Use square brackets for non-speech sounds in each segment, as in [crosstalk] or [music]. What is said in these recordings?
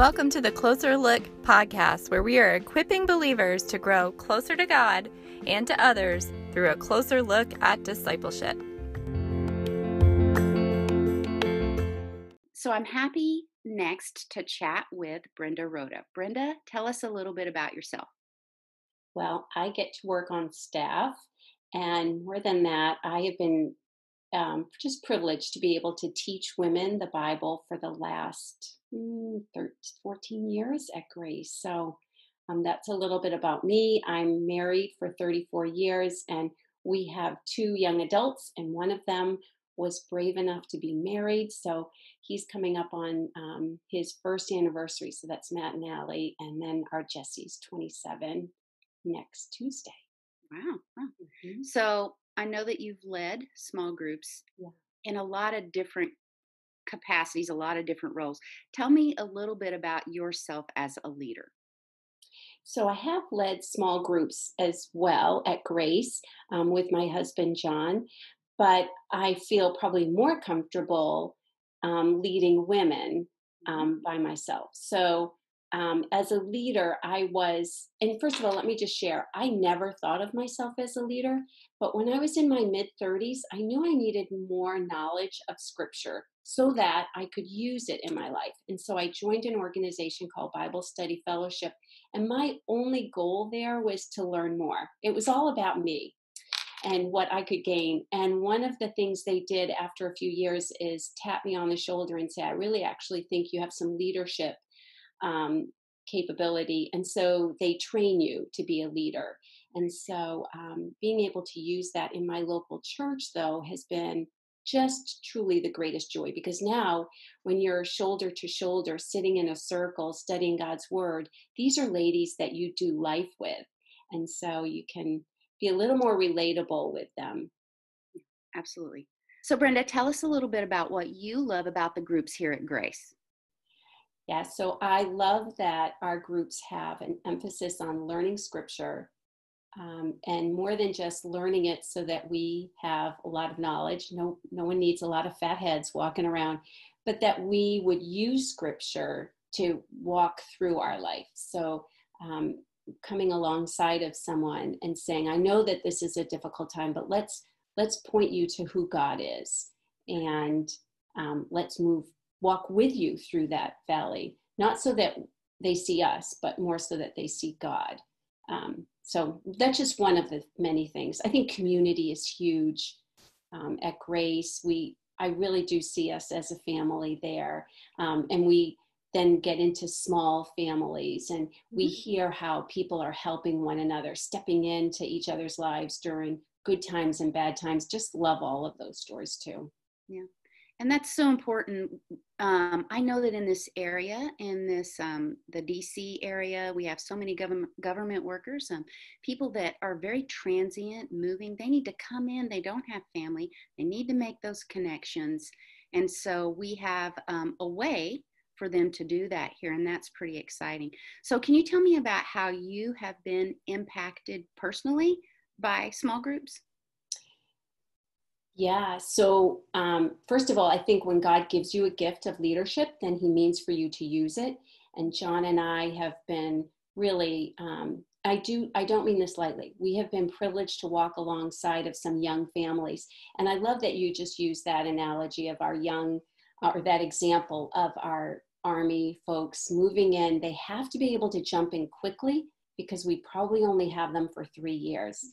Welcome to the Closer Look podcast, where we are equipping believers to grow closer to God and to others through a closer look at discipleship. So I'm happy next to chat with Brenda Rhoda. Brenda, tell us a little bit about yourself. Well, I get to work on staff, and more than that, I have been um, just privileged to be able to teach women the Bible for the last 13, 14 years at Grace. So um, that's a little bit about me. I'm married for 34 years, and we have two young adults, and one of them was brave enough to be married. So he's coming up on um, his first anniversary. So that's Matt and Allie. And then our Jesse's 27 next Tuesday. Wow. wow. Mm-hmm. So I know that you've led small groups yeah. in a lot of different capacities, a lot of different roles. Tell me a little bit about yourself as a leader. So I have led small groups as well at Grace um, with my husband John, but I feel probably more comfortable um, leading women mm-hmm. um, by myself. So um, as a leader, I was, and first of all, let me just share I never thought of myself as a leader, but when I was in my mid 30s, I knew I needed more knowledge of scripture so that I could use it in my life. And so I joined an organization called Bible Study Fellowship. And my only goal there was to learn more. It was all about me and what I could gain. And one of the things they did after a few years is tap me on the shoulder and say, I really actually think you have some leadership um, capability. And so they train you to be a leader. And so um, being able to use that in my local church, though, has been just truly the greatest joy because now when you're shoulder to shoulder sitting in a circle studying God's word these are ladies that you do life with. And so you can be a little more relatable with them. Absolutely. So Brenda tell us a little bit about what you love about the groups here at Grace. Yeah, so I love that our groups have an emphasis on learning scripture um, and more than just learning it so that we have a lot of knowledge. No, no one needs a lot of fat heads walking around, but that we would use scripture to walk through our life. So, um, coming alongside of someone and saying, "I know that this is a difficult time, but let's let's point you to who God is, and um, let's move walk with you through that valley, not so that they see us, but more so that they see God. Um, so that's just one of the many things. I think community is huge. Um, at Grace, we I really do see us as a family there, um, and we then get into small families and we mm-hmm. hear how people are helping one another, stepping into each other's lives during good times and bad times. Just love all of those stories too. Yeah and that's so important. Um, I know that in this area, in this um, the DC area, we have so many government government workers, um, people that are very transient, moving. They need to come in. They don't have family. They need to make those connections, and so we have um, a way for them to do that here, and that's pretty exciting. So, can you tell me about how you have been impacted personally by small groups? Yeah. So, um, first of all, I think when God gives you a gift of leadership, then He means for you to use it. And John and I have been really, um, I do, I don't mean this lightly. We have been privileged to walk alongside of some young families. And I love that you just use that analogy of our young, uh, or that example of our Army folks moving in. They have to be able to jump in quickly because we probably only have them for three years.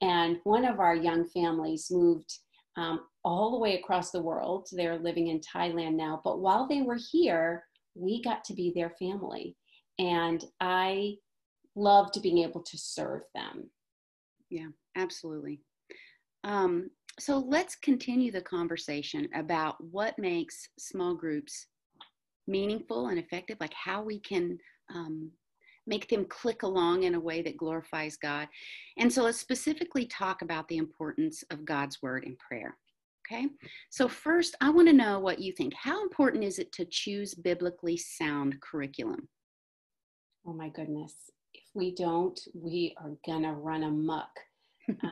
And one of our young families moved um, all the way across the world. They're living in Thailand now. But while they were here, we got to be their family. And I loved being able to serve them. Yeah, absolutely. Um, so let's continue the conversation about what makes small groups meaningful and effective, like how we can um, make them click along in a way that glorifies God. And so let's specifically talk about the importance of God's word in prayer. Okay, so first, I want to know what you think. How important is it to choose biblically sound curriculum? Oh my goodness. If we don't, we are going to run amok.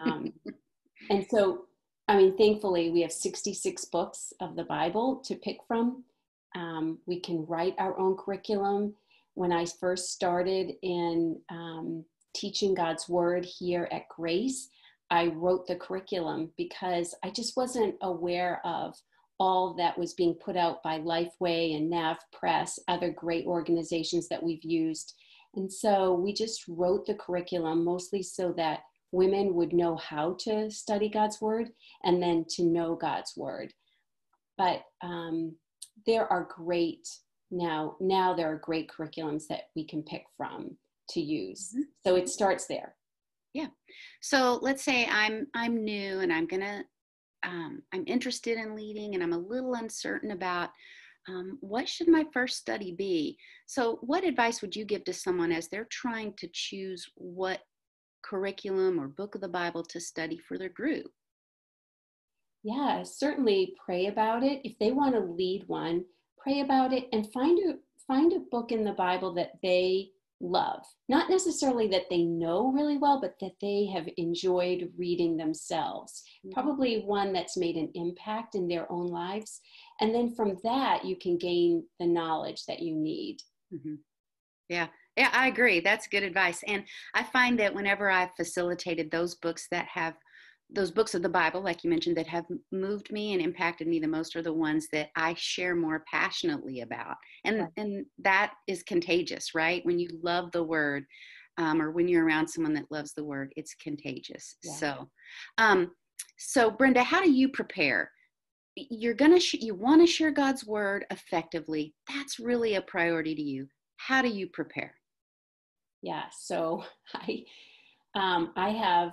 Um, [laughs] and so, I mean, thankfully, we have 66 books of the Bible to pick from. Um, we can write our own curriculum. When I first started in um, teaching God's Word here at Grace, I wrote the curriculum because I just wasn't aware of all that was being put out by Lifeway and Nav Press, other great organizations that we've used. And so we just wrote the curriculum mostly so that women would know how to study God's Word and then to know God's Word. But um, there are great now now there are great curriculums that we can pick from to use. Mm-hmm. so it starts there. Yeah. So let's say i'm i'm new and i'm gonna um, i'm interested in leading and i'm a little uncertain about um, what should my first study be? So what advice would you give to someone as they're trying to choose what curriculum or book of the bible to study for their group? Yeah certainly pray about it. If they want to lead one pray about it and find a find a book in the bible that they love. Not necessarily that they know really well but that they have enjoyed reading themselves. Mm-hmm. probably one that's made an impact in their own lives. And then from that you can gain the knowledge that you need. Mm-hmm. yeah. Yeah i agree. That's good advice. And i find that whenever i've facilitated those books that have those books of the Bible, like you mentioned, that have moved me and impacted me the most are the ones that I share more passionately about. And, yeah. and that is contagious, right? When you love the word, um, or when you're around someone that loves the word, it's contagious. Yeah. So, um, so Brenda, how do you prepare? You're gonna, sh- you want to share God's word effectively. That's really a priority to you. How do you prepare? Yeah. So [laughs] I, um, I have,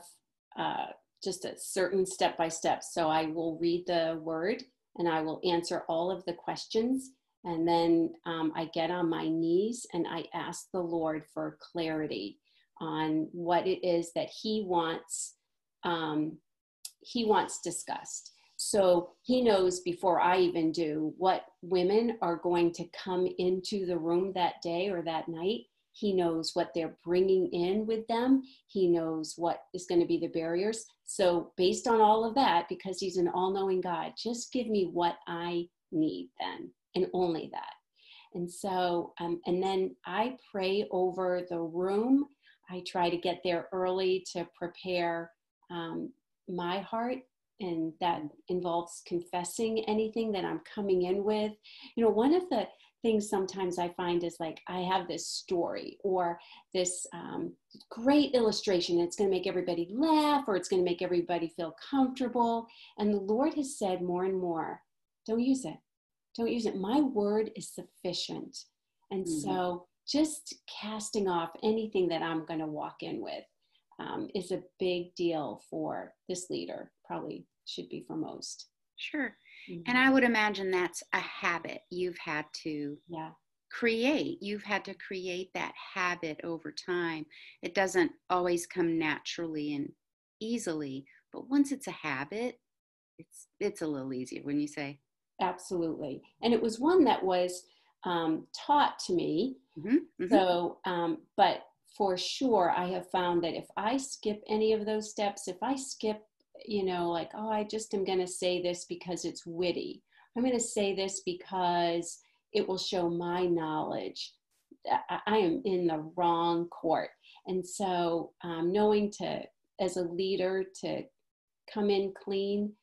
uh, just a certain step by step. So I will read the word and I will answer all of the questions. And then um, I get on my knees and I ask the Lord for clarity on what it is that He wants. Um, he wants discussed. So he knows before I even do what women are going to come into the room that day or that night. He knows what they're bringing in with them. He knows what is going to be the barriers. So, based on all of that, because He's an all knowing God, just give me what I need then, and only that. And so, um, and then I pray over the room. I try to get there early to prepare um, my heart and that involves confessing anything that I'm coming in with. You know, one of the things sometimes I find is like I have this story or this um, great illustration. It's going to make everybody laugh or it's going to make everybody feel comfortable. And the Lord has said more and more don't use it. Don't use it. My word is sufficient. And mm-hmm. so just casting off anything that I'm going to walk in with um, is a big deal for this leader, probably should be for most. Sure. Mm-hmm. And I would imagine that's a habit you've had to yeah. create. You've had to create that habit over time. It doesn't always come naturally and easily, but once it's a habit, it's it's a little easier when you say. Absolutely. And it was one that was um, taught to me. Mm-hmm. Mm-hmm. So, um, but for sure, I have found that if I skip any of those steps, if I skip you know, like, oh, I just am going to say this because it's witty. I'm going to say this because it will show my knowledge. I, am in the wrong court. And so, um, knowing to, as a leader, to come in clean,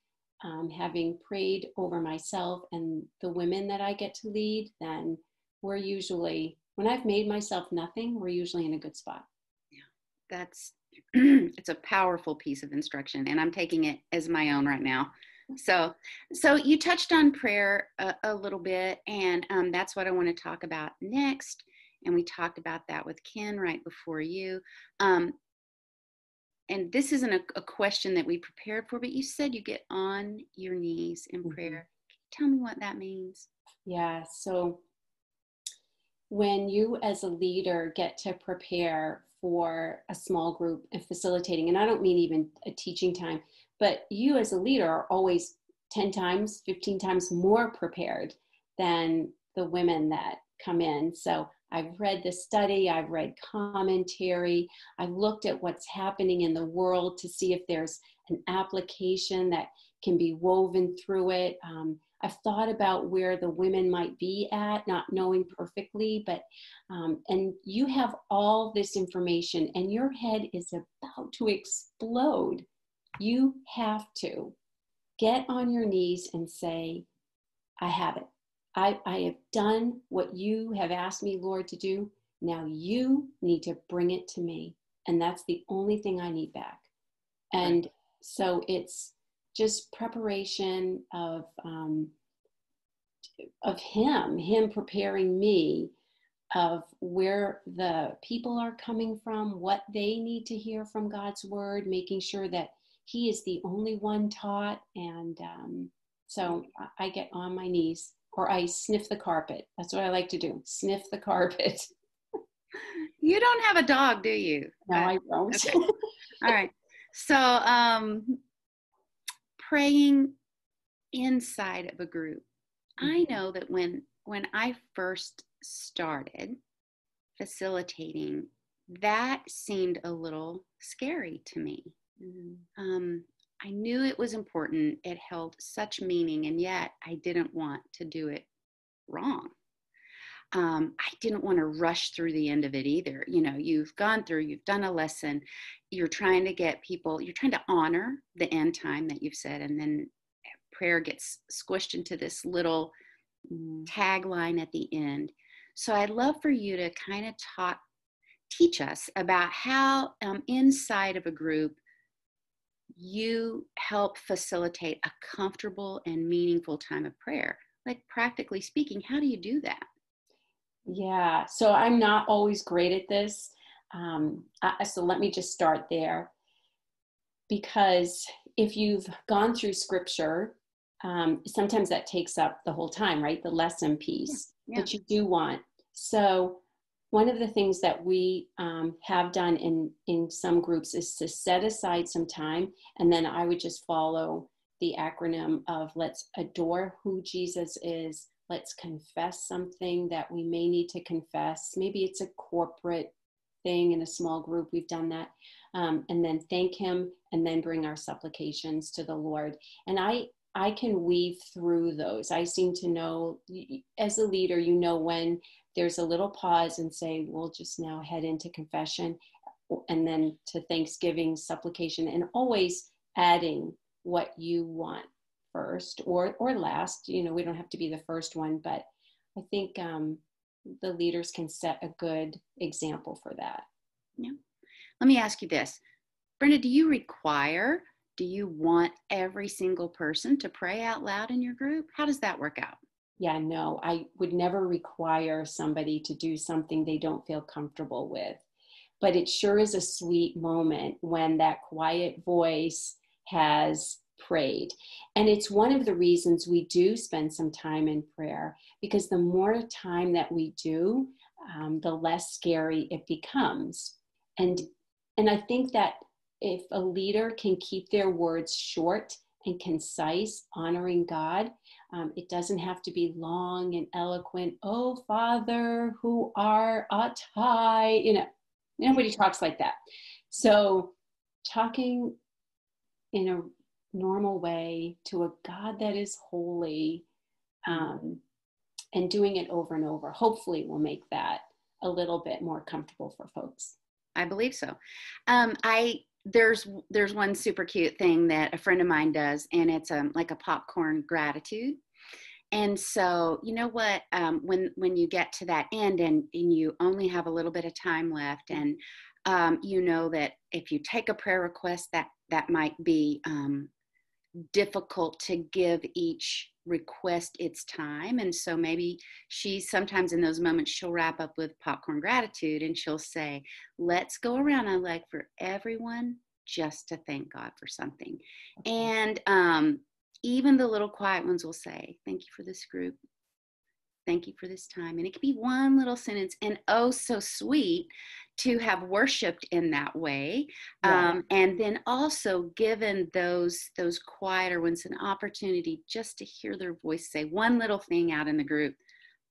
um, having prayed over myself and the women that I get to lead, then we're usually, when I've made myself nothing, we're usually in a good spot. Yeah, that's [clears throat] it's a powerful piece of instruction and i'm taking it as my own right now. So so you touched on prayer a, a little bit and um, that's what i want to talk about next and we talked about that with ken right before you. Um, and this isn't a, a, question that we prepared for but you said you get on your knees in mm-hmm. prayer. Tell me what that means. Yeah so when you as a leader get to prepare for a small group and facilitating and i don't mean even a teaching time but you as a leader are always 10 times 15 times more prepared than the women that come in so i've read the study i've read commentary i've looked at what's happening in the world to see if there's an application that can be woven through it. Um, I've thought about where the women might be at, not knowing perfectly, but, um, and you have all this information and your head is about to explode. You have to get on your knees and say, I have it. I, I have done what you have asked me, Lord, to do. Now you need to bring it to me. And that's the only thing I need back. And so it's just preparation of um, of him, him preparing me of where the people are coming from, what they need to hear from God's word, making sure that he is the only one taught. And um, so I get on my knees or I sniff the carpet. That's what I like to do sniff the carpet. [laughs] You don't have a dog, do you? No, I don't. Okay. All right. So, um, praying inside of a group. I Mm-hmm. know that when when I first started facilitating, that seemed a little scary to me. Um, I knew it was important. It held such meaning, and yet I didn't want to do it wrong. Um, I didn't want to rush through the end of it either. You know, you've gone through, you've done a lesson, you're trying to get people, you're trying to honor the end time that you've said, and then prayer gets squished into this little Mm. tagline at the end. So I'd love for you to kind of talk, teach us about how um, inside of a group you help facilitate a comfortable and meaningful time of prayer. Like practically speaking, how do you do that? Yeah, so I'm not always great at this. Um, I, so let me just start there. Because if you've gone through scripture, um, sometimes that takes up the whole time, right? The lesson piece Yeah. that you do want. So, one of the things that we um, have done in, in some groups is to set aside some time, and then I would just follow the acronym of let's adore who Jesus is, let's confess something that we may need to confess. Maybe it's a corporate thing in a small group, we've done that. Um, and then thank Him, and then bring our supplications to the Lord. And I I can weave through those. I seem to know, as a leader, you know when there's a little pause and say, we'll just now head into confession and then to thanksgiving, supplication, and always adding what you want first or or last. You know, we don't have to be the first one, but I think um, the leaders can set a good example for that. Yeah. Let me ask you this Brenda, do you require, do you want every single person to pray out loud in your group? How does that work out? Yeah, no, I would never require somebody to do something they don't feel comfortable with. But it sure is a sweet moment when that quiet voice has prayed. And it's one of the reasons we do spend some time in prayer because the more time that we do, um, the less scary it becomes. And and I think that if a leader can keep their words short and concise, honoring God, um, it doesn't have to be long and eloquent. Oh, Father, who are on high, you know, nobody talks like that. So, talking in a normal way to a God that is holy um, and doing it over and over, hopefully, will make that a little bit more comfortable for folks. I believe so. Um, I there's there's one super cute thing that a friend of mine does, and it's um, like a popcorn gratitude. And so, you know what? Um, when when you get to that end, and and you only have a little bit of time left, and um, you know that if you take a prayer request, that that might be um, difficult to give each request its time. And so maybe she sometimes in those moments she'll wrap up with popcorn gratitude and she'll say let's go around i like for everyone just to thank god for something. And um, even the little quiet ones will say thank you for this group. Thank you for this time. And it could be one little sentence and oh so sweet to have worshiped in that way Yeah. um, and then also given those those quieter ones an opportunity just to hear their voice say one little thing out in the group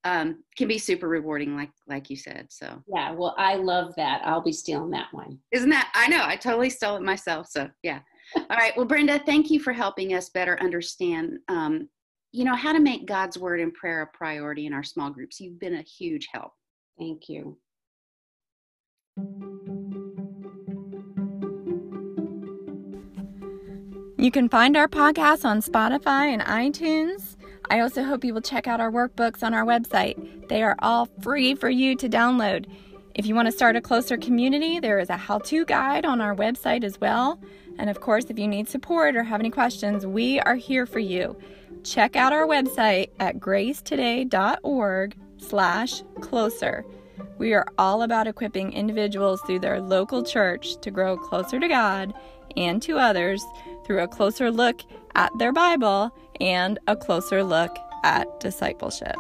um, can be super rewarding like like you said so Yeah, well, I love that. I'll be stealing that one. isn't that i know i totally stole it myself so yeah All right. Well, Brenda, thank you for helping us better understand, um, you know, how to make God's word and prayer a priority in our small groups. You've been a huge help. Thank you. You can find our podcast on Spotify and iTunes. I also hope you will check out our workbooks on our website. They are all free for you to download. If you want to start a closer community, there is a how to guide on our website as well. And of course, if you need support or have any questions, we are here for you. Check out our website at gracetoday.org slash closer. We are all about equipping individuals through their local church to grow closer to God and to others through a closer look at their Bible and a closer look at discipleship.